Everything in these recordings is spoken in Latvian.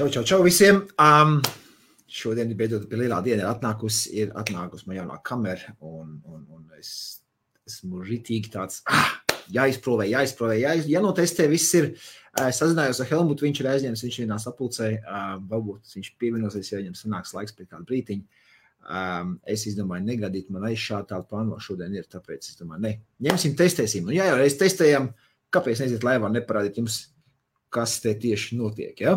Čau, čau, čau visiem! Um, šodien beidzot pie lielā diena ir atnākusi, ir atnākusi man jaunā kamera, un, un, un es esmu ritīgi tāds, ah, jāizprovē, jāizprovē, jāiz, jānotestē, viss ir. Es sazinājos ar Helmutu, viņš ir aizņēmis, viņš vienā sapulcē, um, varbūt viņš pievienosies, ja viņam sanāks laiks pēc kāda brītiņa. Um, es izdomāju, negadīt man aizšā tādu plānu, šodien ir, tāpēc es domāju, ne, ņemsim, testēsim. Un jā, jau reiz testējam, kāpēc neziet laivā neparādīt jums kas te tieši notiek. Ja?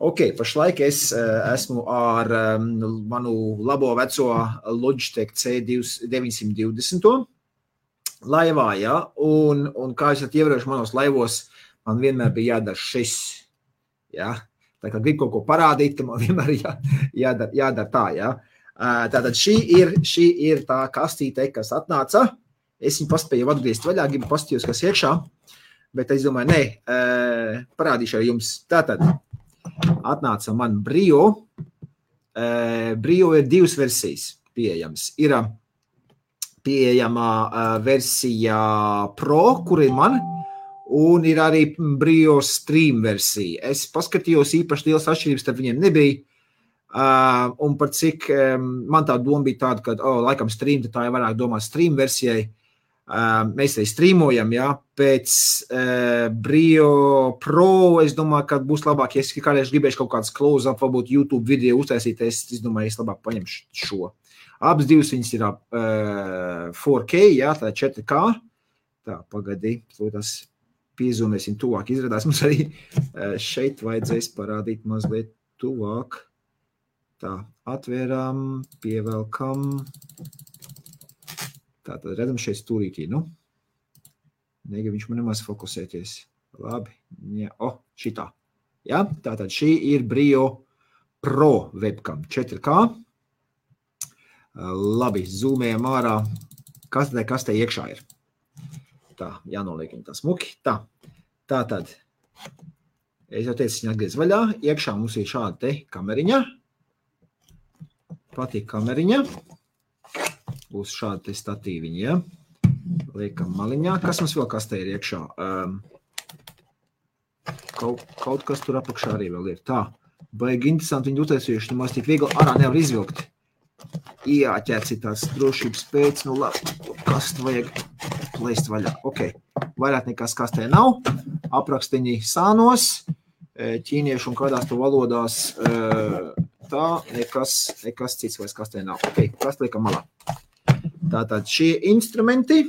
Ok, pašlaik es uh, esmu ar manu labo veco Logitech C920 laivā, ja? un, un kā esat ievērojuši manos laivos, man vienmēr bija jādara šis. Ja? Tā kā gribu kaut ko parādīt, ka man vienmēr jā, jādara, jādara tā. Ja? Uh, tātad šī ir, šī ir tā kastīte, kas atnāca. Es viņu paspēju atgriezt vaļā, gribu paskatīties, kas iekšā. Uh, bet es domāju, nē, parādīšu arī jums. Tātad atnāca man Brio. Brio ir divas versijas pieejamas. Ir pieejama versija Pro, kur ir man, un ir arī Brio stream versija. Es paskatījos, īpaši liels atšķirības starp viņiem nebija. Uh, un par cik um, man tā doma bija tāda, ka, oh, laikam, stream, tā jau varētu domāt stream versijai. Uh, Mēs arī strīmojam, ja pēc uh, Brio Pro. Es domāju, ka būs labāk, ja es kādreiz gribēšu kaut kādas close-up, varbūt YouTube video uztaisīt. Es, es domāju, es labāk paņemšu šo. Abas divas viņas ir uh, 4K, ja tā ir 4K. Tā, pagaidi, tas piezumēsim tuvāk. Izrādās mums arī šeit vajadzēs parādīt mazliet tuvāk. Tā, atvērām, pievelkam. Tātad redzam šeit stūrītī, nu. Nega viņš man nemaz fokusēties. Labi, ja, o, šitā. Ja? Tātad šī ir Brio Pro webcam 4K. Labi, zoomējam ārā. Kas te, kas te iekšā ir? Tā, jānoliek viņa tā smuki. Tā, tā tad. Es jau teicu, viņa atgriez vaļā. Iekšā mums ir šāda te kameriņa. Patīk kameriņa būs šādi statīviņi. Ja? Liekam maliņā. Kas mums vēl kastē ir iekšā? Um, kaut, kaut kas tur apakšā arī vēl ir. Tā, baigi interesanti viņi utaisījuši. Nu, mēs tik viegli ārā nevar izvilkt. Jāķērts ir tās drošības pēc. Nu, labi, kas tu vajag plēst vaļā. Ok, vairāk nekas kastē nav. Aprakstiņi sānos. Ķīniešu un kādās tu valodās tā nekas, nekas cits vairs kastē nav. Ok, kas liekam malā. Tātad šie instrumenti,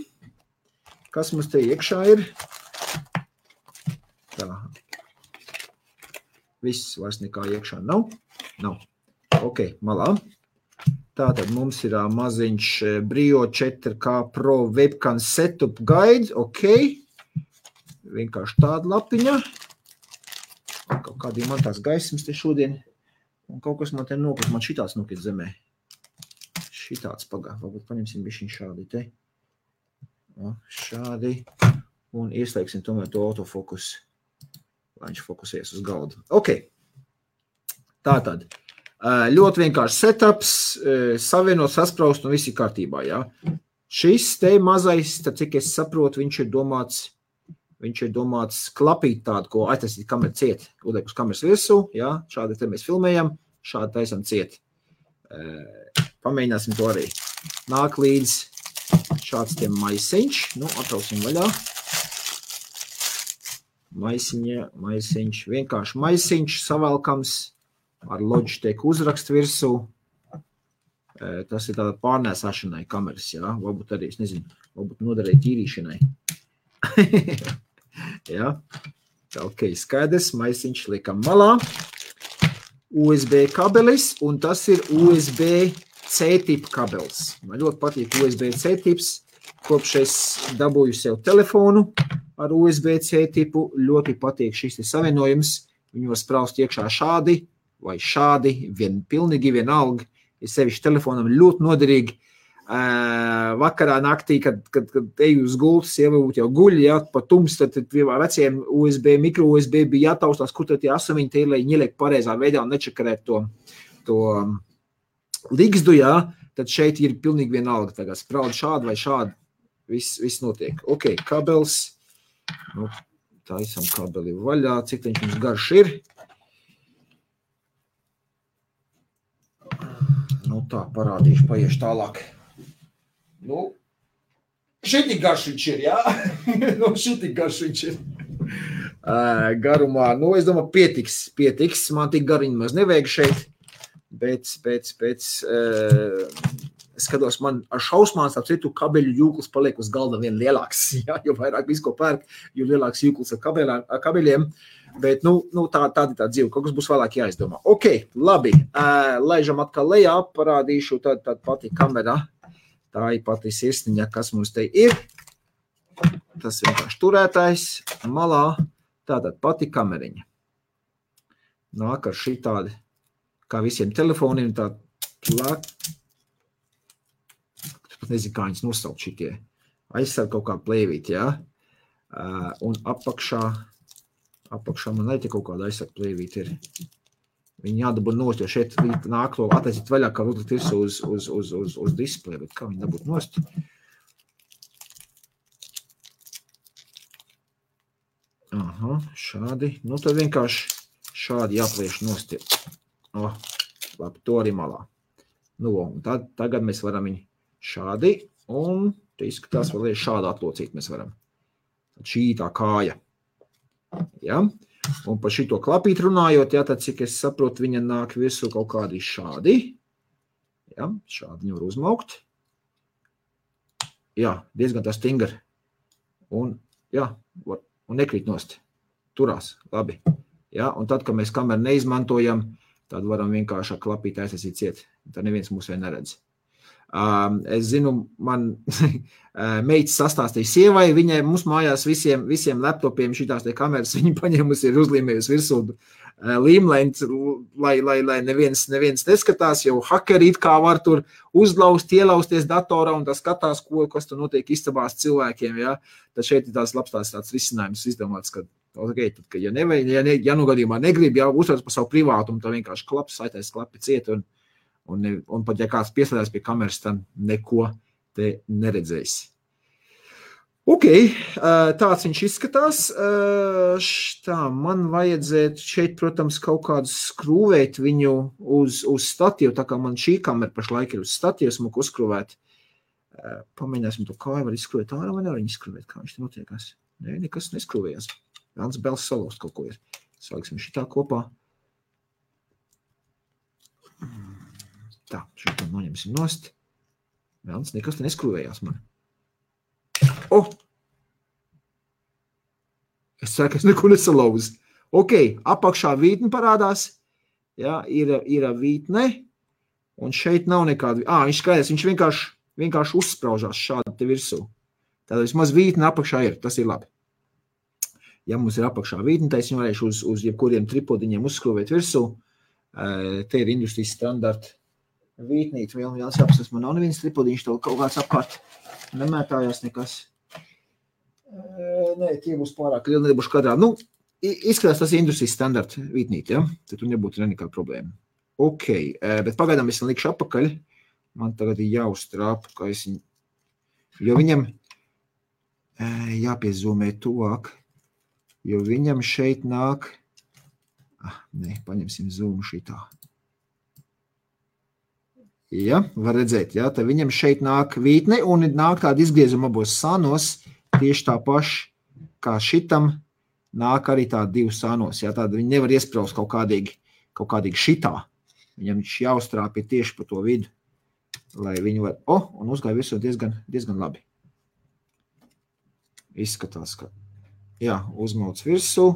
kas mums te iekšā ir, tā. Viss vairs nekā iekšā nav. Nav. Ok, malā. Tātad mums ir maziņš Brio 4K Pro webcam setup guide. Ok. Vienkārši tāda lapiņa. Kaut kādiem man tās gaismas te šodien. Un kaut kas man te nokrit. Man šitāds nokrit zemē šitāds pagā. Varbūt paņemsim bišķiņ šādi te. O, šādi. Un ieslēgsim tomēr to autofokus, lai viņš fokusēs uz galdu. Ok. Tātad. Ļoti vienkārši setups, savienot, saspraust un viss ir kārtībā. Ja? Šis te mazais, tad, cik es saprotu, viņš ir domāts, viņš ir domāts klapīt tādu, ko aiztaisīt kameru ciet, liek uz kameras virsū, ja? šādi te mēs filmējam, šādi taisam ciet. Pamēģināsim to arī. Nāk līdz šāds tie maisiņš. Nu, atrausim vaļā. Maisiņa, maisiņš, vienkārši maisiņš savalkams ar Logitech uzrakstu virsū. Tas ir tāda pārnēsāšanai kameras, jā. Varbūt arī, es nezinu, varbūt noderēja tīrīšanai. jā. Ok, skaidrs, maisiņš liekam malā. USB kabelis, un tas ir USB C-tipa kabelis. Man ļoti patīk USB-C tips. Kopš es dabūju sev telefonu ar USB-C tipu, ļoti patīk šis savienojums. Viņu var spraust iekšā šādi vai šādi, vien, pilnīgi vienalga. Ir sevišķi telefonam ļoti noderīgi. Uh, vakarā, naktī, kad, kad, kad eju uz gultas, jau jau guļ, ja pa tums, tad, tad veciem USB, mikro USB bija jātaustās, kur tad tie asamiņi tie ir, lai viņi ieliek pareizā veidā un nečakarēt to, to ligzdu, jā, tad šeit ir pilnīgi vienalga. Tagad spraud šādu vai šādu. Viss, viss notiek. Ok, kabels. Nu, taisam kabeli vaļā, cik viņš mums garš ir. Nu, tā parādīšu, paiešu tālāk. Nu, šitī garš viņš ir, jā? nu, šitī garš viņš ir. Uh, garumā, nu, es domāju, pietiks, pietiks. Man tik gariņu maz nevajag šeit. Pēc, pēc, pēc uh, Es skatos, man ar šausmām, ap citu, kabeļu jūklis paliek uz galda vien lielāks. Ja, jo vairāk visko pērk, jo lielāks jūklis ar, kabelā, ar kabeļiem. Bet nu, nu, tā, tāda ir tā dzīve. Kaut kas būs vēlāk jāizdomā. Ok, labi. Uh, laižam atkal lejā, parādīšu tad, tad pati kamera. Tā ir pati sirsniņa, kas mums te ir. Tas vienkārši turētājs malā. Tātad pati kameriņa. Nāk ar šī tādi, kā visiem telefoniem, tā plāk pat nezinu, kā viņas nosaukt šitie. Aizsarg kaut kā plēvīt, jā. Uh, un apakšā, apakšā man arī kaut kāda aizsarg plēvīt ir. Viņi jādabū nost, jo šeit viņi nāk to attaisīt vaļā, kā uzlikt virsū uz, uz, uz, uz, uz displeja, bet kā viņi dabūt nost? Aha, šādi. Nu, tad vienkārši šādi jāplieš nost. Oh, labi, to arī malā. Nu, tad, tagad mēs varam viņu šādi, un te izskatās vēl šādi atlocīt mēs varam. Tad šī tā kāja. Ja? Un par šito klapīt runājot, ja, tad, cik es saprotu, viņa nāk virsū kaut kādi šādi. Ja? Šādi viņu var uzmaukt. Jā, diezgan tā stingri. Un, jā, var, un nekrīt nost. Turās, labi. Ja? Un tad, kad mēs kameru neizmantojam, tad varam vienkārši ar klapīt aizsasīt ciet. Tad neviens mūs vien neredz. Um, es zinu, man meitas sastāstīja sievai, viņai mums mājās visiem, visiem laptopiem šīs kameras viņa paņēmusi ir uzlīmējusi virsū līmlēns, lai, lai, lai neviens, neviens neskatās, jo hakeri it kā var tur uzlaust, ielausties datorā un tas skatās, ko, kas tur notiek istabās cilvēkiem, ja? Tad šeit ir tās labs tās tāds risinājums izdomāts, ka Okay, tad, ja, nevajag, ja, ne, ja nu gadījumā negrib, jau uzsver par savu privātumu, tad vienkārši klaps, saitais klapi ciet un, Un, ne, un pat ja kāds pieslēdzas pie kameras, tad neko te neredzēs. Ok, tāds viņš izskatās. Tā man vajadzētu šeit, protams, kaut kādu skrūvēt viņu uz, uz statīvu. Tā kā man šī kamera pašlaik ir uz statīvas, muku uzskrūvēt. Pamēģināsim to kāju, var izskrūvēt ārā, vai nevar izskrūvēt, kā viņš te notiekās. Nē, nekas neskrūvējās. Vēlns Bels salūst kaut ko ir. Sāksim šitā kopā. Tā, šo noņemsim nost. Velns, nekas te neskrūvējās man. O! Oh! Es ceru, ka es neko nesalauzu. Ok, apakšā vītne parādās. Jā, ir, ir vītne. Un šeit nav nekāda. Ah, viņš skaidrs, viņš vienkārši, vienkārši uzspraužās šādi virsū. Tātad vismaz vītne apakšā ir. Tas ir labi. Ja mums ir apakšā vītne, tad es varēšu uz, uz jebkuriem tripodiņiem uzskrūvēt virsū. Te ir industrijas standarta Vītnīca vēl viens apstas. Man nav neviens tripodiņš, tev kaut kāds apkārt nemētājās nekas. Nē, tie būs pārāk lieli, nebūs kadrā. Nu, izskatās tas industrijas standarta vītnīt, ja? Tad tur nebūtu nekāda problēma. Ok, bet pagaidām es likšu apakaļ. Man tagad ir jāuztrāp, ka es viņu, jo viņam jāpiezūmē tuvāk, jo viņam šeit nāk, ah, nē, paņemsim zūmu šitā. Ja, var redzēt, ja, tad viņam šeit nāk vītne un nāk tāda izgriezuma abos sānos, tieši tā paša kā šitam nāk arī tādi divi sānos. Ja, tāda viņi nevar iesprāst kaut kādīgi, kaut kādīgi šitā. Viņam viņš jāuztrāpja tieši pa to vidu, lai viņi var, o, oh, un uzgāja visu diezgan, diezgan labi. Izskatās, ka, jā, uzmauc virsū,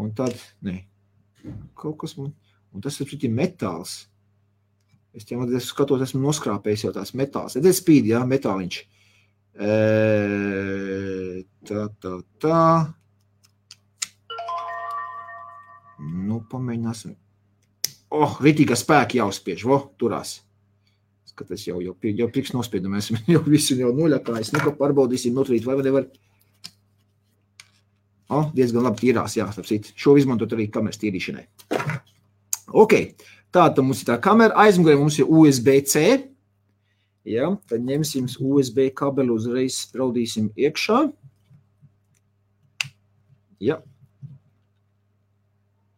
un tad, ne, kaut kas man, un tas ir šitī metāls, Es tam skatos, esmu noskrāpējis jau tās metāls. Redziet, spīd, jā, metāliņš. E, tā, tā, tā. Nu, pamēģināsim. Oh, ritīga spēka jāuzspiež, vo, turās. Skatās jau, jau, jau priekš nospiedam, esmu jau visu jau noļakājis. Nu, ko pārbaudīsim, noturīt vai nevar. Oh, diezgan labi tīrās, jā, starp Šo izmantot arī kameras tīrīšanai. Ok, Tātad mums ir tā kamera, aizmugurē mums ir USB-C. Ja, tad ņemsim USB kabeli, uzreiz spraudīsim iekšā. Ja.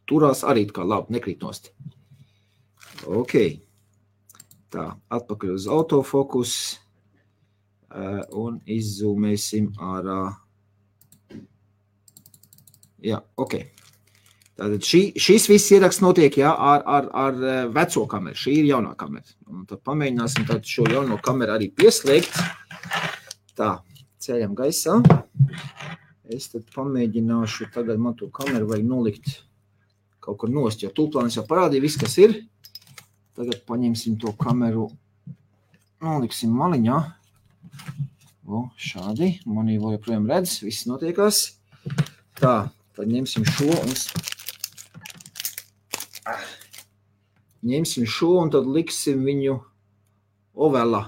Turās arī kā labi, nekrīt nost. Ok. Tā, atpakaļ uz autofokus uh, un izzūmēsim ārā. Jā, ok. Tātad šī, šis viss ieraksts notiek jā, ar, ar, ar veco kameru. Šī ir jaunā kamera. Un tad pamēģināsim šo jauno kameru arī pieslēgt. Tā, ceļam gaisā. Es tad pamēģināšu, tagad man to kameru vajag nolikt kaut kur nost, jo tūplānis jau parādīja viss, kas ir. Tagad paņemsim to kameru, noliksim maliņā. O, šādi, manī vēl joprojām redz, viss notiekās. Tā, tad ņemsim šo un ņemsim šo un tad liksim viņu ovēlā.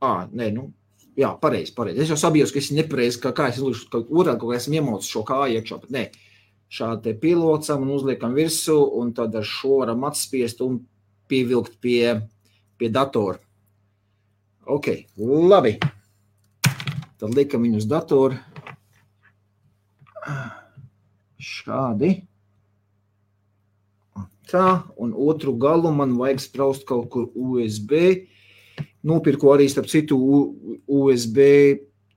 Ā, nē, nu, Jā, pareizi. Pareiz. Es jau sabijos, ka es nepareizi, ka kā es lūdzu, ka otrādi kaut kā esmu iemaucis šo kāju iekšā, bet nē. Šādi te pilocam un uzliekam virsū, un tad ar šo varam atspiest un pievilkt pie, pie datora. Ok, labi. Tad liekam viņu uz datoru. Šādi. Tā, un otru galu man vajag spraust kaut kur USB Nopirku arī, starp citu, USB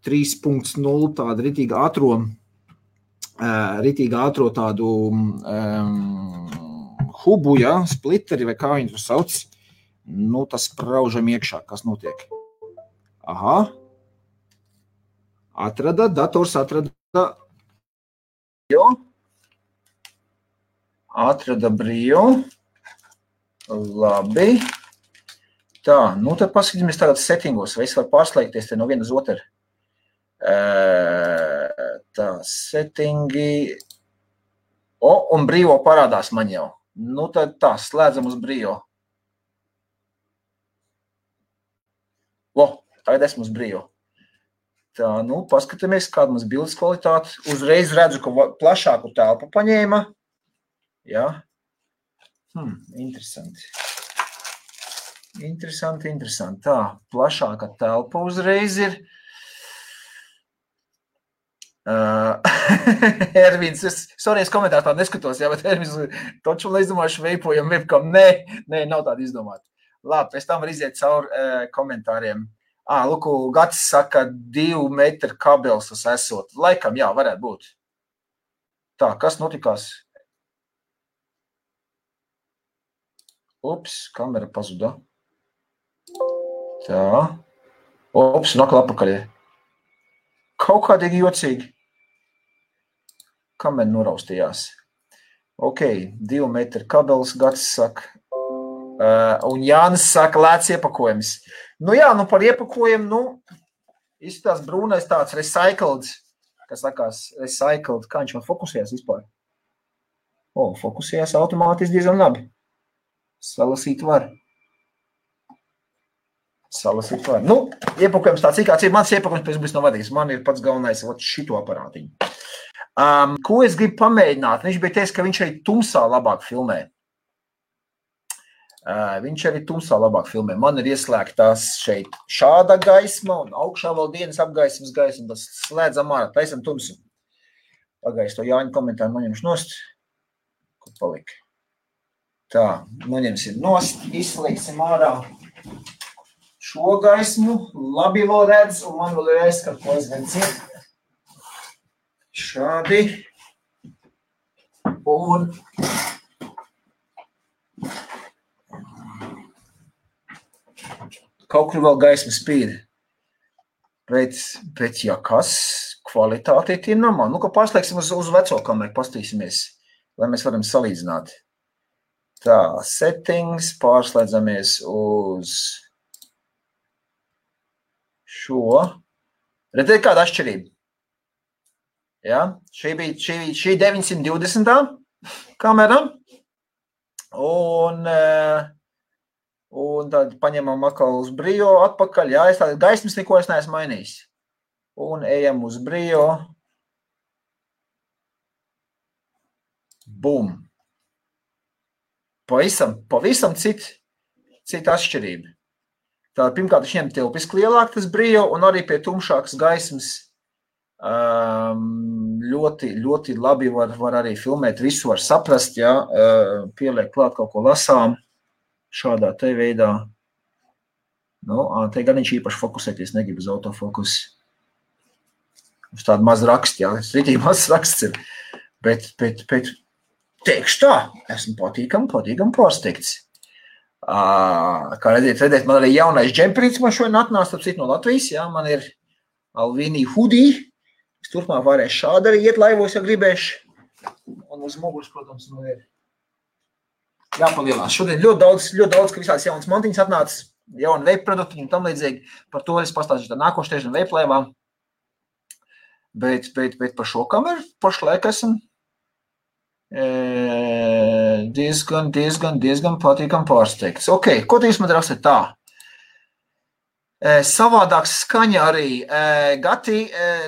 3.0 tādu ritīgu ātro, ritīgu ātro tādu um, hubu, ja, splitteri vai kā viņi to sauc. Nu, tas spraužam iekšā, kas notiek. Aha. Atrada, dators atrada. Jo. Atrada brīvu. Labi. Tā, nu tad paskatīsimies tagad settingos, vai es varu pārslēgties te no viena uz otru. Tā, settingi. O, un brīvo parādās man jau. Nu tad tā, slēdzam uz brīvo. O, tagad esmu uz brīvo. Tā, nu, paskatāmies, kāda mums bildes kvalitāte. Uzreiz redzu, ka plašāku telpu paņēma. Jā. Hmm, interesanti. Interesanti, interesanti. Tā, plašāka telpa uzreiz ir. Uh, Ervīns, es, sorry, es komentārā tā neskatos, jā, bet Ervīns, taču, lai izdomāšu veipojam webkam, nē, nē, nav tāda izdomāta. Labi, pēc tam var iziet cauri uh, komentāriem. Ā, lūk, Gats saka, divu metru kabels tas esot. Laikam, jā, varētu būt. Tā, kas notikās? Ups, kamera pazuda. Tā. Ops, nokal apakaļ. Kaut kādīgi jocīgi. Kamēr noraustījās. Ok, divu metru kabelis, gads saka. Uh, un Jānis saka, lēts iepakojums. Nu jā, nu par iepakojumu, nu, izskatās brūnais tāds recycled, kas sakās recycled, kā viņš man fokusējās vispār. O, fokusējās automātiski diezgan labi. Salasīt var salasīt var. Nu, iepakojums tāds, kāds ir mans iepakojums, pēc būs nav vadījis. Man ir pats galvenais, ot šito aparātiņu. Um, ko es gribu pamēģināt? Viņš bija teicis, ka viņš arī tumsā labāk filmē. Viņš arī tumsā labāk filmē. Man ir ieslēgtās šeit šāda gaisma, un augšā vēl dienas apgaismas gaisma. Tas slēdzam ārā, taisam tumsu. Pagaidzi to Jāņa komentāru noņemšu nost. Kur palika? Tā, noņemsim nost, izslēgsim ārā šo gaismu, labi vēl redz, un man vēl ir aizskat, ko redziet. Šādi. Un kaut kur vēl gaisma spīd. Bet, bet ja kas, kvalitāte ir normāla. Nu, ka pārslēgsim uz, uz veco kameru, pastīsimies, lai mēs varam salīdzināt. Tā, settings, pārslēdzamies uz šo. Redziet, kāda atšķirība. Ja? Šī bija šī, šī 920. kamera. Un, eh, un tad paņemam atkal uz brīvo atpakaļ. Jā, es tādu gaismas neko es neesmu mainījis. Un ejam uz brīvo. Bum! Pavisam, pavisam cita cit atšķirība. Tātad, pirmkārt, viņiem telpiski lielāk tas brīvs, un arī pie tumšākas gaismas um, ļoti, ļoti labi var, var arī filmēt. Visu var saprast, ja uh, pieliek klāt kaut ko lasām. Šādā te veidā. Nu, te gan viņš īpaši fokusēties negrib uz autofokusu. Uz tādu mazu rakstu, jā, ir mazs raksts. Ir. Bet, bet, bet teikšu tā, esmu patīkami, patīkami pārsteigts. Kā redzēt, redzēt, man arī jaunais džemperīts man šodien atnāca, ap citu no Latvijas, jā, man ir Alvīnī hudī. Es turpmāk varēšu šādi arī iet laivos, ja gribēšu. Un uz muguras, protams, man ir jāpalielās. Šodien ļoti daudz, ļoti daudz, ka visādas jaunas mantiņas atnāca, jauni veip produkti un tam līdzīgi. Par to es pastāstīšu tā nākošais tieši veip laivā. Bet, bet, bet par šo kameru pašlaik esmu diezgan, diezgan, diezgan patīkami pārsteigts. Ok, ko tu īstenībā raksti tā? Savādāks skaņa arī, Gati,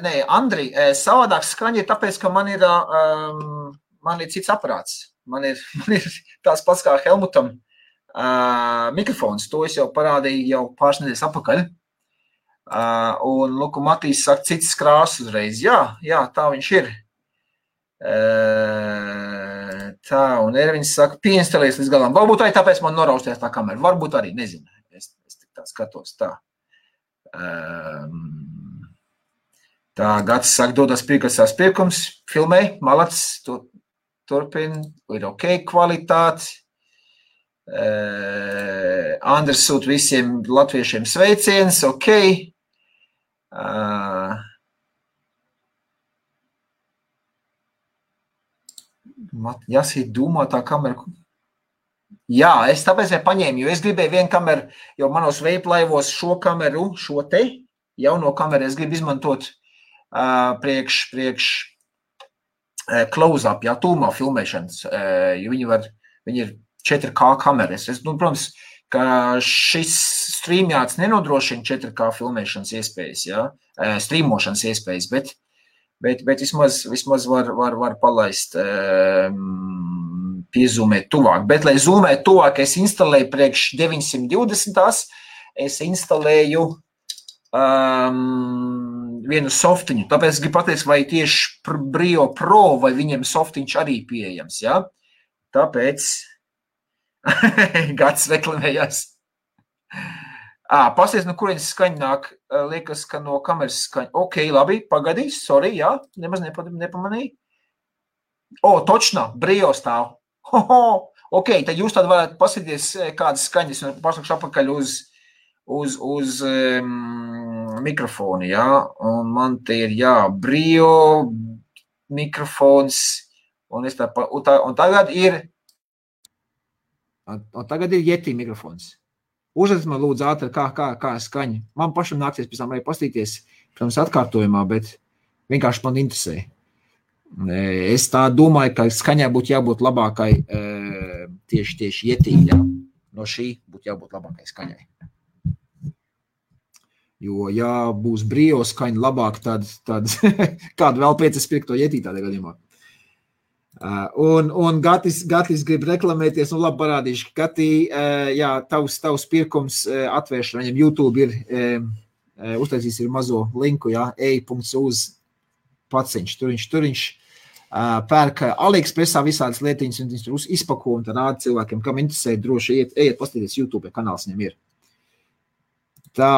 nē, Andri, savādāks skaņa ir tāpēc, ka man ir, um, man ir cits aparāts. Man ir, man ir tāds pats kā Helmutam uh, mikrofons. To es jau parādīju jau pāris nedēļas atpakaļ. Uh, un, lūk, Matīs saka, cits krāsas uzreiz. Jā, jā, tā viņš ir. Tā, un Ervins saka, pieinstalējies līdz galam. Varbūt arī tāpēc man norausties tā kamera. Varbūt arī, nezinu. Es, es tā skatos tā. Um, tā, Gats saka, dodas pirkasās pirkums, filmē, malats, tu, turpin, ir ok kvalitāte. Uh, Andris sūt visiem latviešiem sveiciens, ok. Uh, jāsīt domā tā kamera. Jā, es tāpēc paņēmu, jo es gribēju vienu kameru, jo manos veiplaivos šo kameru, šo te jauno kameru es gribu izmantot uh, priekš, priekš close-up, jā, tūmā filmēšanas, uh, jo viņi var, viņi ir 4K kameras. Es, nu, protams, ka šis streamjāts nenodrošina 4K filmēšanas iespējas, jā, uh, streamošanas iespējas, bet bet, bet vismaz, vismaz var, var, var palaist, um, piezūmēt tuvāk. Bet, lai zūmētu tuvāk, es instalēju priekš 920. Es instalēju um, vienu softiņu. Tāpēc es gribu pateikt, vai tieši Brio Pro vai viņiem softiņš arī pieejams. Ja? Tāpēc gads reklamējās. À, Pasies, no kurienes skaņa nāk. Liekas, ka no kameras skaņa. Ok, labi, pagadīs, sorry, jā, nemaz nepamanīju. O, točnā, brīvo stāv. Ho, ho. Ok, tad jūs tad varat paskatīties, kādas skaņas un pasakšu apakaļ uz, uz, uz um, mikrofonu, jā. Un man te ir, jā, brīvo mikrofons. Un, tā, un, tā, un tagad ir. Un, un tagad ir Yeti mikrofons. Uzrakst man, lūdzu, ātri, kā, kā, kā skaņa. Man pašam nāksies pēc tam arī paskatīties, protams, atkārtojumā, bet vienkārši man interesē. Es tā domāju, ka skaņai būtu jābūt labākai tieši, tieši ietīņā. No šī būtu jābūt labākai skaņai. Jo, ja būs brīvs skaņa labāk, tad, tad kādu vēl pēc es pirktu to ietīt tādā gadījumā. Uh, un, un Gatis, Gatis grib reklamēties, un labi parādīšu, ka Gati, uh, jā, tavs, tavs pirkums uh, atvēršana, viņam YouTube ir, uztaisīs ir mazo linku, jā, e.uz paciņš, tur viņš, tur viņš pērk AliExpressā visādas lietiņas, un viņš tur izpako un tad rāda cilvēkiem, kam interesē, droši iet, ejiet pastīties YouTube, ja kanāls viņam ir. Tā,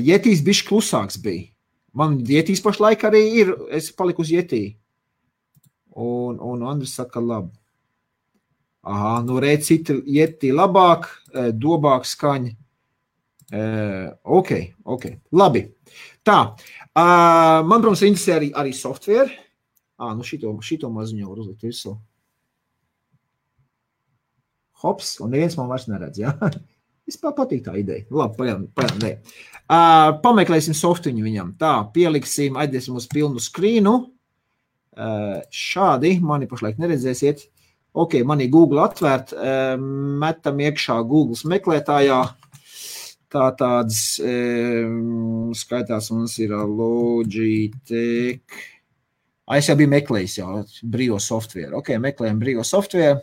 Jetīs bišķi klusāks bija. Man Jetīs pašlaik arī ir, es paliku uz Jetī. Un, un Andris saka, labi. Aha, nu redz, citi ietī labāk, dobāk skaņa. Ok, ok, labi. Tā, man, protams, interesē arī, arī software. Ah, nu šito, šito maziņo var uzlikt visu. Hops, un neviens man vairs neredz, jā. Ja? Vispār patīk tā ideja. Labi, pajām, pajām, ne. Uh, pameklēsim softiņu viņam. Tā, pieliksim, aiziesim uz pilnu skrīnu. Eh, šādi mani pašlaik neredzēsiet. Ok, manī Google atvērt, eh, metam iekšā Google meklētājā. Tā tāds eh, skaitās mums ir Logitech. Es jau biju meklējis jau brīvo software. Ok, meklējam brīvo software.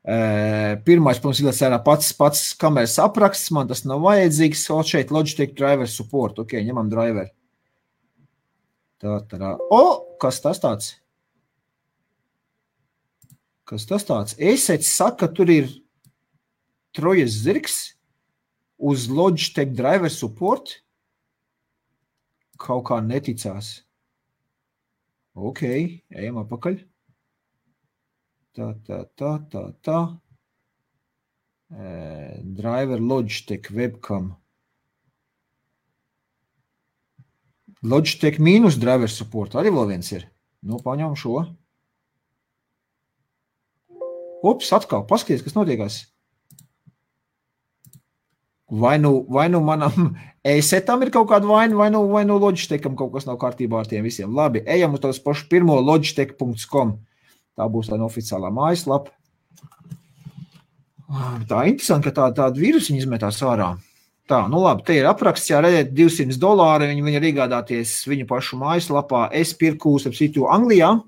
Pirmais, protams, ir pats, pats kameras apraksts. Man tas nav vajadzīgs. O, šeit Logitech driver support. Ok, ņemam driveru. Tā, tā. O, kas tas tāds? Kas tas tāds? Esets saka, ka tur ir trojas zirgs uz Logitech driver support. Kaut kā neticās. Ok, ejam apakaļ. Tā, tā, tā, tā, tā. Uh, driver Logitech webcam. Logitech mīnus driver support arī vēl viens ir. Nu, paņem šo. Ups, atkal paskaties, kas notiekās. Vai nu, vai nu manam e-setam ir kaut kāda vaina, vai nu, vai nu Logitecham kaut kas nav kārtībā ar tiem visiem. Labi, ejam uz tos pašu pirmo logitech.com. Tā būs tā oficiālā mājaslapa. Tā ir interesanti, ka tā, tāda vīrusiņa izmetās ārā. Tā, nu labi, te ir apraksts, jā, redziet, 200 dolāri. Viņi, viņi ir iegādāties viņu pašu mājaslapā. Es pirku, ap citu, Anglijā.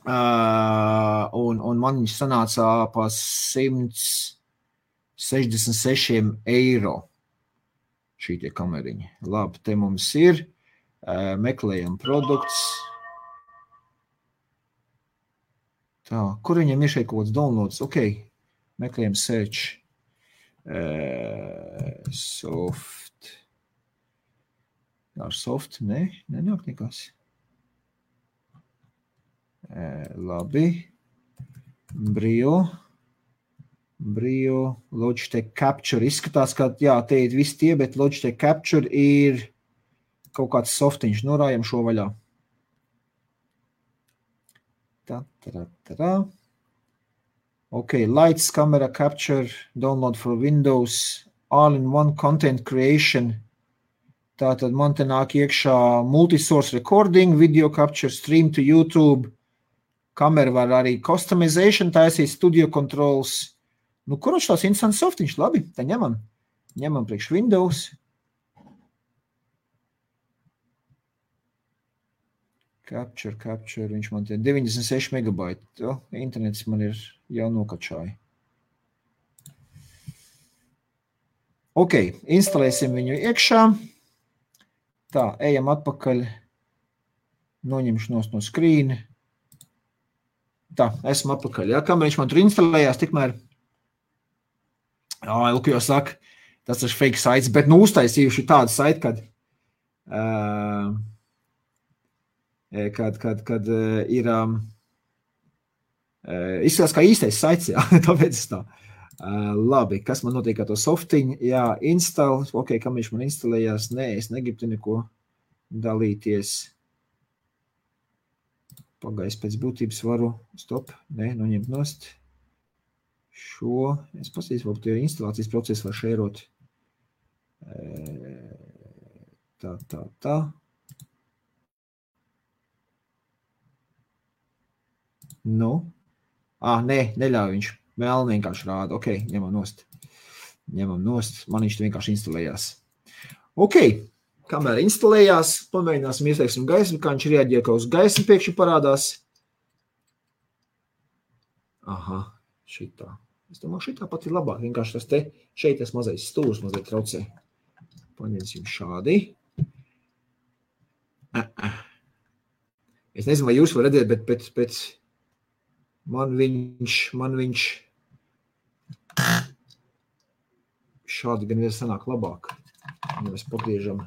Uh, un, un man viņš sanāca pa 166 eiro. Šī tie kameriņa. Labi, te mums ir. Uh, meklējam produkts. Tā, kur viņam ir šeit kaut kāds downloads? Ok, meklējam search. Uh, soft. Ar soft, ne, nenāk nekas. Labi. Brio. Brio, Logitech Capture. Izskatās, ka jā, te ir visi tie, bet Logitech Capture ir kaut kāds softiņš. Norājam šo vaļā. Tā, tā, tā. Ok, Lights, Camera Capture, Download for Windows, All-in-One Content Creation. Tātad man te nāk iekšā multisource recording, video capture, stream to YouTube, Kamera var arī customization taisīt, studio controls. Nu, kurš tās interesants softiņš? Labi, tā ņemam. Ņemam priekš Windows. Capture, capture, viņš man te 96 megabaiti. Jo, internets man ir jau nokačāja. Ok, instalēsim viņu iekšā. Tā, ejam atpakaļ. Noņemšu no skrīna. Tā, esmu atpakaļ. Ja? Kamēr viņš man tur instalējās, tikmēr, jā, Luka jau saka, tas ir fake sites, bet nu uztaisījuši tādu saiti, kad, uh, kad, kad, kad ir, um, izskatās kā īstais saits, jā, tāpēc tā. Uh, labi, kas man notiek ar to softiņu? Jā, install, ok, kam viņš man instalējās? Nē, es negribu neko dalīties. Pagājis pēc būtības varu, stop, nē, noņemt nost. Šo, es pasīšu, varbūt tie instalācijas procesu var šērot. Tā, tā, tā. Nu, ah, nē, neļauj viņš. Vēl vienkārši rāda. Ok, ņemam nost. Ņemam nost. Man viņš vienkārši instalējās. Ok, Kamēr instalējās, pamēģināsim ieslēgsim gaismu, kā viņš reaģē, ka uz gaismu pēkšņi parādās. Aha, šitā. Es domāju, šitā pat ir labāk. Vienkārši tas te, šeit tas mazais stūrs mazliet traucē. Paņemsim šādi. Es nezinu, vai jūs varat redzēt, bet pēc, pēc man viņš, man viņš šādi gan ir sanāk labāk. Ja mēs pagriežam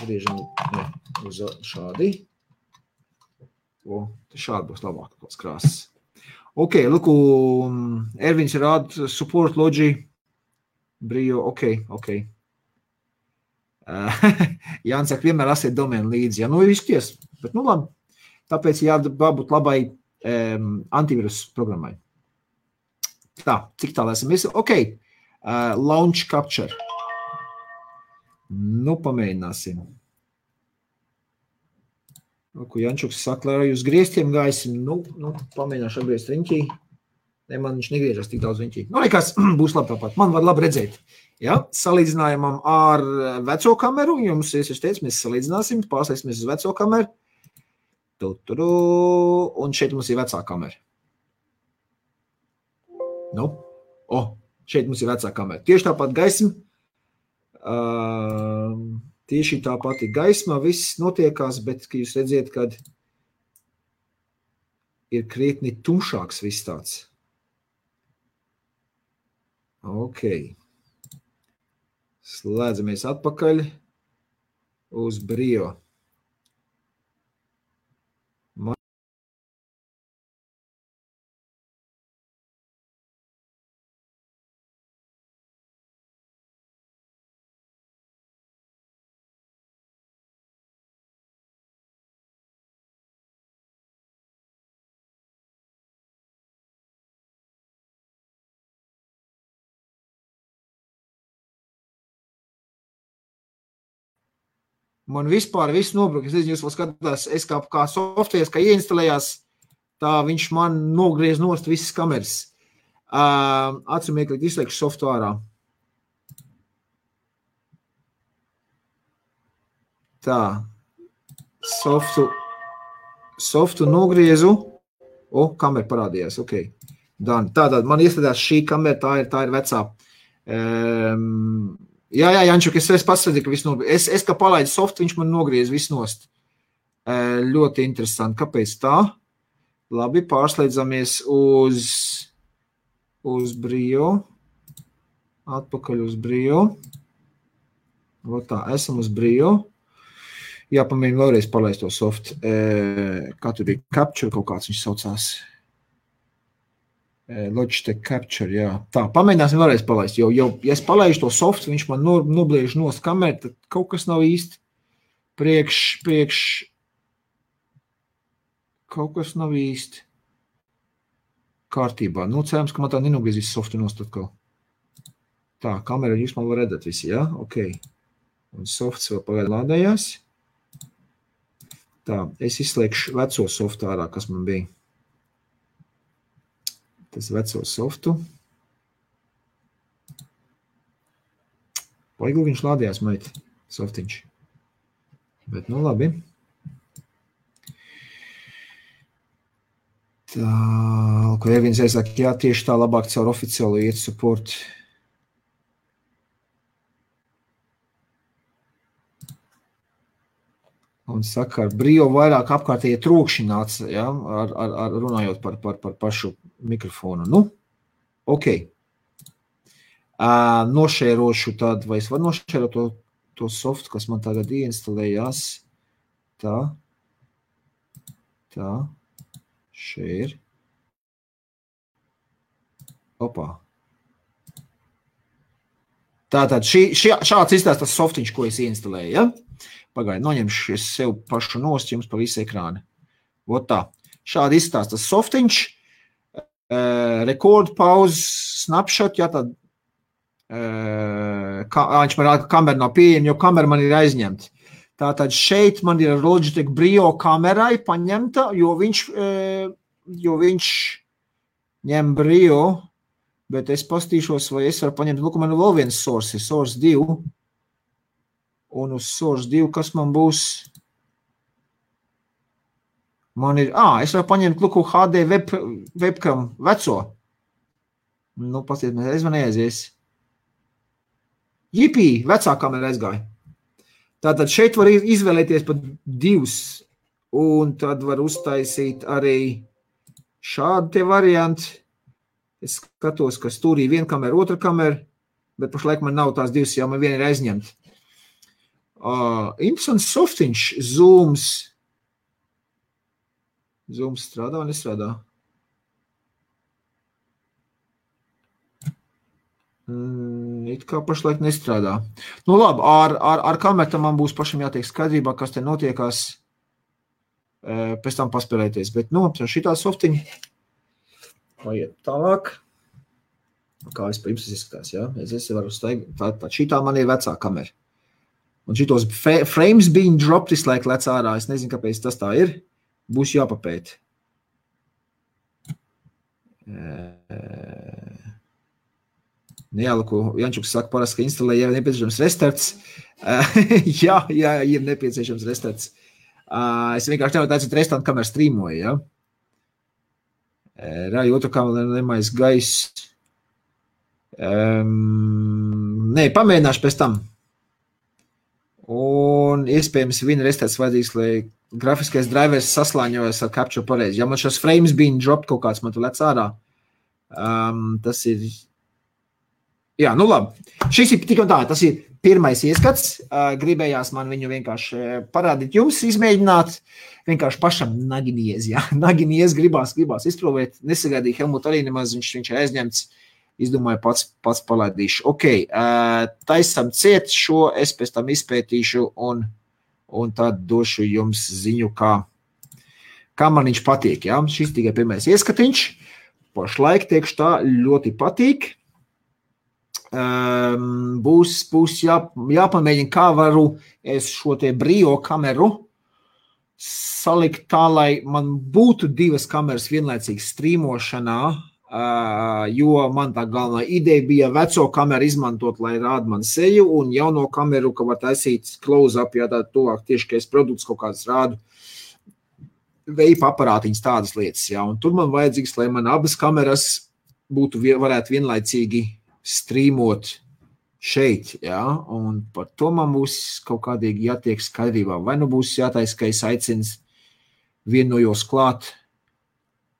griežam ne, uz šādi. O, šādi būs labāk tos krāsas. Ok, lūk, Ervins rāda support logi. Brio, ok, ok. Jānis saka, vienmēr lasiet domēnu līdzi. Ja, nu, izties, bet nu labi. Tāpēc jābūt labai um, antivīrus programmai. Tā, cik tālu esam? Ok, uh, launch capture. Nu, pamēģināsim. Nu, ko Jančuks saka, lai uz griestiem gaisim, nu, nu pamēģināšu apgriezt riņķī. Ne, man viņš negriežas tik daudz riņķī. Nu, nekas, būs labi tāpat. Man var labi redzēt. Ja? Salīdzinājumam ar veco kameru, jums, es jau teicu, mēs salīdzināsim, pārslēgsimies uz veco kameru. Tuturu, un šeit mums ir vecā kamera. Nu, oh, šeit mums ir vecā kamera. Tieši tāpat gaisma Uh, tieši tā pati gaisma, viss notiekās, bet jūs redziet, kad ir krietni tumšāks viss tāds. Ok. Slēdzamies atpakaļ uz brio. Man vispār viss nobruka. Es nezinu, jūs skatās, es kā, kā softvērs, kā ieinstalējās, tā viņš man nogriez nost visas kameras. Uh, Atsimieklīgi izslēgšu softu ārā. Tā. Softu, softu nogriezu. O, kamera parādījās, ok. Dan. Tātad man iestrādās šī kamera, tā ir, tā ir vecā. Um, Jā, jā, Jančuk, es, es pats redzu, ka viss nogriez. Es, es kā palaidu softu, viņš man nogriez visu nost. Ļoti interesanti. Kāpēc tā? Labi, pārslēdzamies uz, uz brīvu. Atpakaļ uz brīvu. Tā, esam uz brīvu. Jāpamēģina vēlreiz palaist to softu. E, kā tur bija? Capture kaut kāds viņš saucās. Logitech Capture. Jā. Tā, pamēģināsim vēlreiz palaist. Jo, jo, ja es palaidu to softu, viņš man nobliež no kameras, tad kaut kas nav īsti priekš, priekš. Kaut kas nav īsti kārtībā. Nu, cerams, ka man tā nenogriezīs softu nost atkal. Tā, kamera jūs man var redzēt visi, jā? Ok. Un softs vēl pagaid lādējās. Tā, es izslēgšu veco softu ārā, kas man bija tas veco softu. Paigli viņš lādījās, mait, softiņš. Bet, nu labi. Tā, ko Ervins iesaka, jā, tieši tā labāk caur oficiālu iet support. Un saka, ar brīvu vairāk apkārtējie trokšņi nāca, ja, ar, ar, ar runājot par, par, par pašu mikrofonu. Nu, ok. Uh, nošērošu tad, vai es varu nošērot to, to softu, kas man tagad ieinstalējās. Tā. Tā. Share. Opā. Tātad šī, šī, šāds izstāsta softiņš, ko es ieinstalēju. Ja? Pagaidiet, noņemšu es sev pašu nost jums pa visu ekrānu. Vot tā. Šādi izstāsta softiņš. Uh, rekordu pauzes, snapshot, ja tad uh, ka, viņš man rāda, ka kamera nav pieejama, jo kamera man ir aizņemta. Tātad šeit man ir Logitech Brio kamerai paņemta, jo viņš, uh, jo viņš ņem Brio, bet es pastīšos, vai es varu paņemt, lūk, man ir vēl viens source, source 2 un uz source 2, kas man būs. Man ir, ah, es varu paņemt luku HD web, webcam veco. Nu, pastiet, mēs reiz man neaizies. Jipī, vecā kamera aizgāja. Tātad šeit var izvēlēties pat divus, un tad var uztaisīt arī šādu te variantu. Es skatos, ka stūrī viena kamera, otra kamera, bet pašlaik man nav tās divas, jau man viena ir aizņemta. Uh, interesants softiņš, zooms. Zooms strādā vai nestrādā? Mm, it kā pašlaik nestrādā. Nu, labi, ar, ar, ar kameru man būs pašam jātiek skaidrībā, kas te notiekās. E, pēc tam paspēlēties. Bet, nu, šitā softiņa paiet tālāk. Kā es pirms izskatās, jā? Es, es varu staigāt. Tā, tā, šitā man ir vecā kamera. Un šitos frames being dropped visu laiku lec ārā. Es nezinu, kāpēc tas tā ir. Būs jāpapēt. Nejāluku Jančuks saka, parasti, ka instalē, ja ir nepieciešams restarts. jā, jā, ir nepieciešams restarts. Es vienkārši nevaru teikt, restartu kameru streamoju, ja? Rāja otru kameru nemais gaiss. Um, nē, pamēģināšu pēc tam. Un iespējams, viena reize tāds vajadzīgs, lai grafiskais drivers saslāņojas ar capture pareizi. Ja man šos frames bija drop kaut kāds, man tu lec ārā. Um, tas ir. Jā, nu labi. Šis ir tik un tā, tas ir pirmais ieskats. Uh, gribējās man viņu vienkārši parādīt jums, izmēģināt. Vienkārši pašam naginies, jā. Naginies gribās, gribās izprovēt. Nesagaidīju Helmutu arī nemaz, viņš, viņš ir aizņemts. Izdomāju pats, pats palaidīšu. Ok, uh, taisam ciet šo, es pēc tam izpētīšu un un tad došu jums ziņu, kā, kā man viņš patīk. Ja? Šis tikai pirmais ieskatiņš. Pašlaik tiekšu tā ļoti patīk. Um, būs būs jā, jāpamēģina, kā varu es šo te brīvo kameru salikt tā, lai man būtu divas kameras vienlaicīgi strīmošanā, Uh, jo man tā galvenā ideja bija veco kameru izmantot, lai rāda man seju, un jauno kameru, ka var taisīt close-up, ja tā tuvāk es produkts kaut kāds rādu, veipa aparātiņas tādas lietas, jā, un tur man vajadzīgs, lai man abas kameras būtu, varētu vienlaicīgi strīmot šeit, jā, un par to man būs kaut kādīgi jātiek skaidrībā, vai nu būs jātais, ka es aicinu vienu no jūs klāt,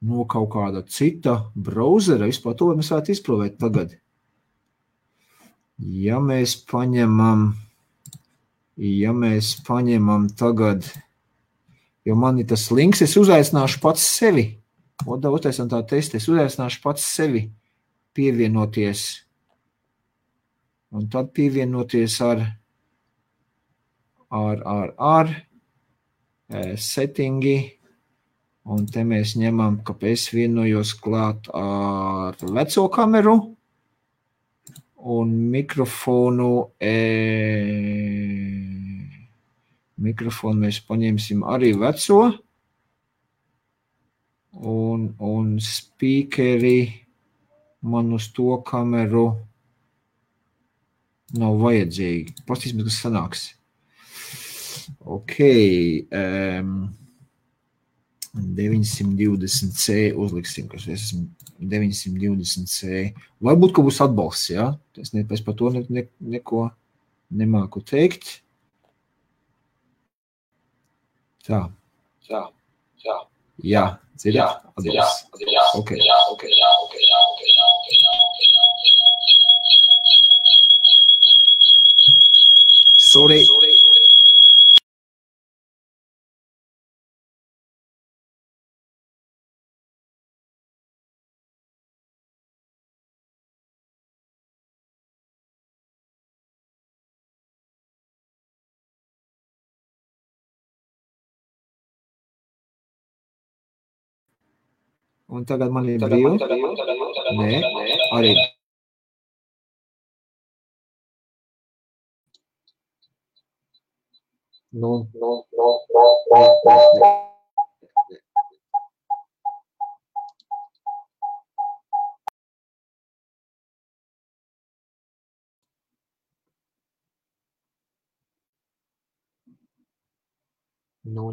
no kaut kāda cita brauzera. Vispār to mēs varētu izprovēt tagad. Ja mēs paņemam, ja mēs paņemam tagad, jo man ir tas links, es uzaicināšu pats sevi. Odā uztaisam tā testi, es uzaicināšu pats sevi pievienoties. Un tad pievienoties ar, ar, ar, ar eh, settingi Un te mēs ņemam, ka es vienojos klāt ar veco kameru un mikrofonu. E, mikrofonu mēs paņemsim arī veco. Un, un speakeri man uz to kameru nav vajadzīgi. Pastīsimies, kas sanāks. Ok. Um, 920C uzliksim, kas es esmu 920C. Varbūt, ka būs atbalsts, jā. Ja? Es, ne, es par to ne, ne, neko nemāku teikt. Tā. Tā. Tā. Jā, dzirdat? Atbalsts. Ok. Ok. Ok. Sorry. Sorry. Un tagad man ir brīvi. Nē, arī. Nu, nu, nu, nu, nu, nu,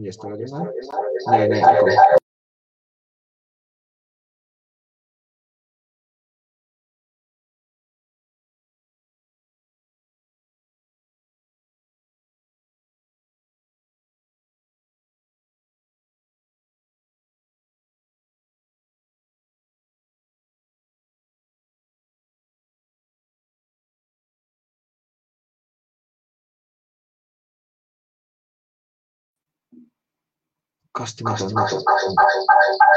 nu. Nu, ja es tagad runāju? Nē, nē, atkal. customers or not.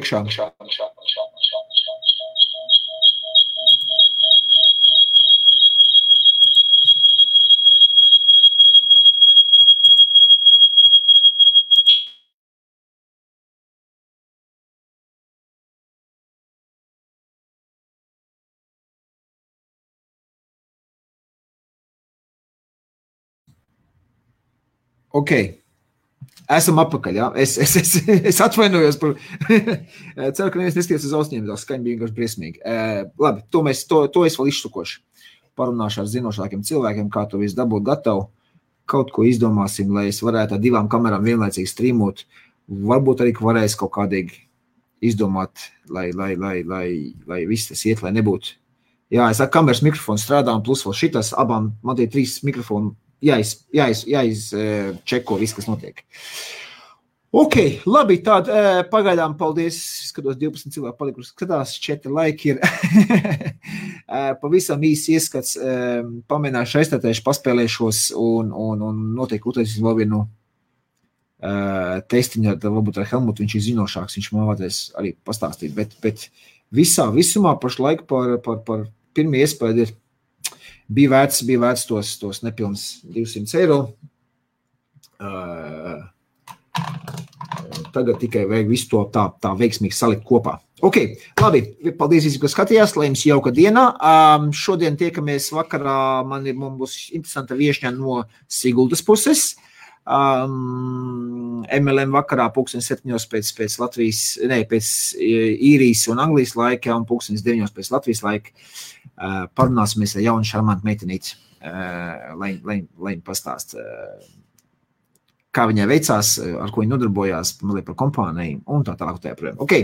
Iekšā. Ok. Esam atpakaļ. Ja? Es, es, es, es atvainojos par. Ceru, ka neviens neskaties uz ausīm. Tā skaņa bija vienkārši briesmīga. Uh, labi, to, mēs, to, to es vēl izštukošu. Parunāšu ar zinošākiem cilvēkiem, kā to visu dabūt gatavu. Kaut ko izdomāsim, lai es varētu ar divām kamerām vienlaicīgi strīmot. Varbūt arī varēs kaut kādīgi izdomāt, lai, lai, lai, lai, lai viss tas iet, lai nebūtu Jā, es ar kameras mikrofonu strādāju, plus vēl šitas abām, man tie trīs mikrofoni jāiz, jāiz, jāiz čeko viss, kas notiek. Ok, labi, tāda uh, pagaidām paldies. Skatos, 12 cilvēku palikuši. Skatās, 4 laiki ir. uh, pavisam īsi ieskats, pamēģināšu aizstātēšu, paspēlēšos un, un, un noteikti uztaisīsim vēl vienu testiņu, tad varbūt ar Helmutu viņš ir zinošāks, viņš man vajadzēs arī pastāstīt. Bet, bet visā visumā pašlaik par, par, par pirmie iespēja ir bija vērts, bija vērts tos, tos nepilnus 200 eiro. Uh, tagad tikai vajag visu to tā, tā veiksmīgi salikt kopā. Ok, labi. Paldies, visi, kas skatījās. Lai jums jauka diena. Um, šodien tiekamies vakarā. Man ir, man būs interesanta viešņa no Siguldas puses. Um, MLM vakarā pulkstenis septiņos pēc, pēc Latvijas, ne, pēc īrijas un Anglijas laika un pulkstenis deviņos pēc Latvijas laika. Uh, parunāsimies ar jaunu šarmantu meitenīti, uh, lai, lai, lai viņi pastāst. Uh, kā viņai veicās, ar ko viņa nodarbojās, par kompāniju un tā tālāk. Tā ok,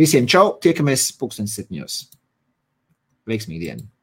visiem čau, tiekamies pulkstenis septiņos. Veiksmīgi dienu!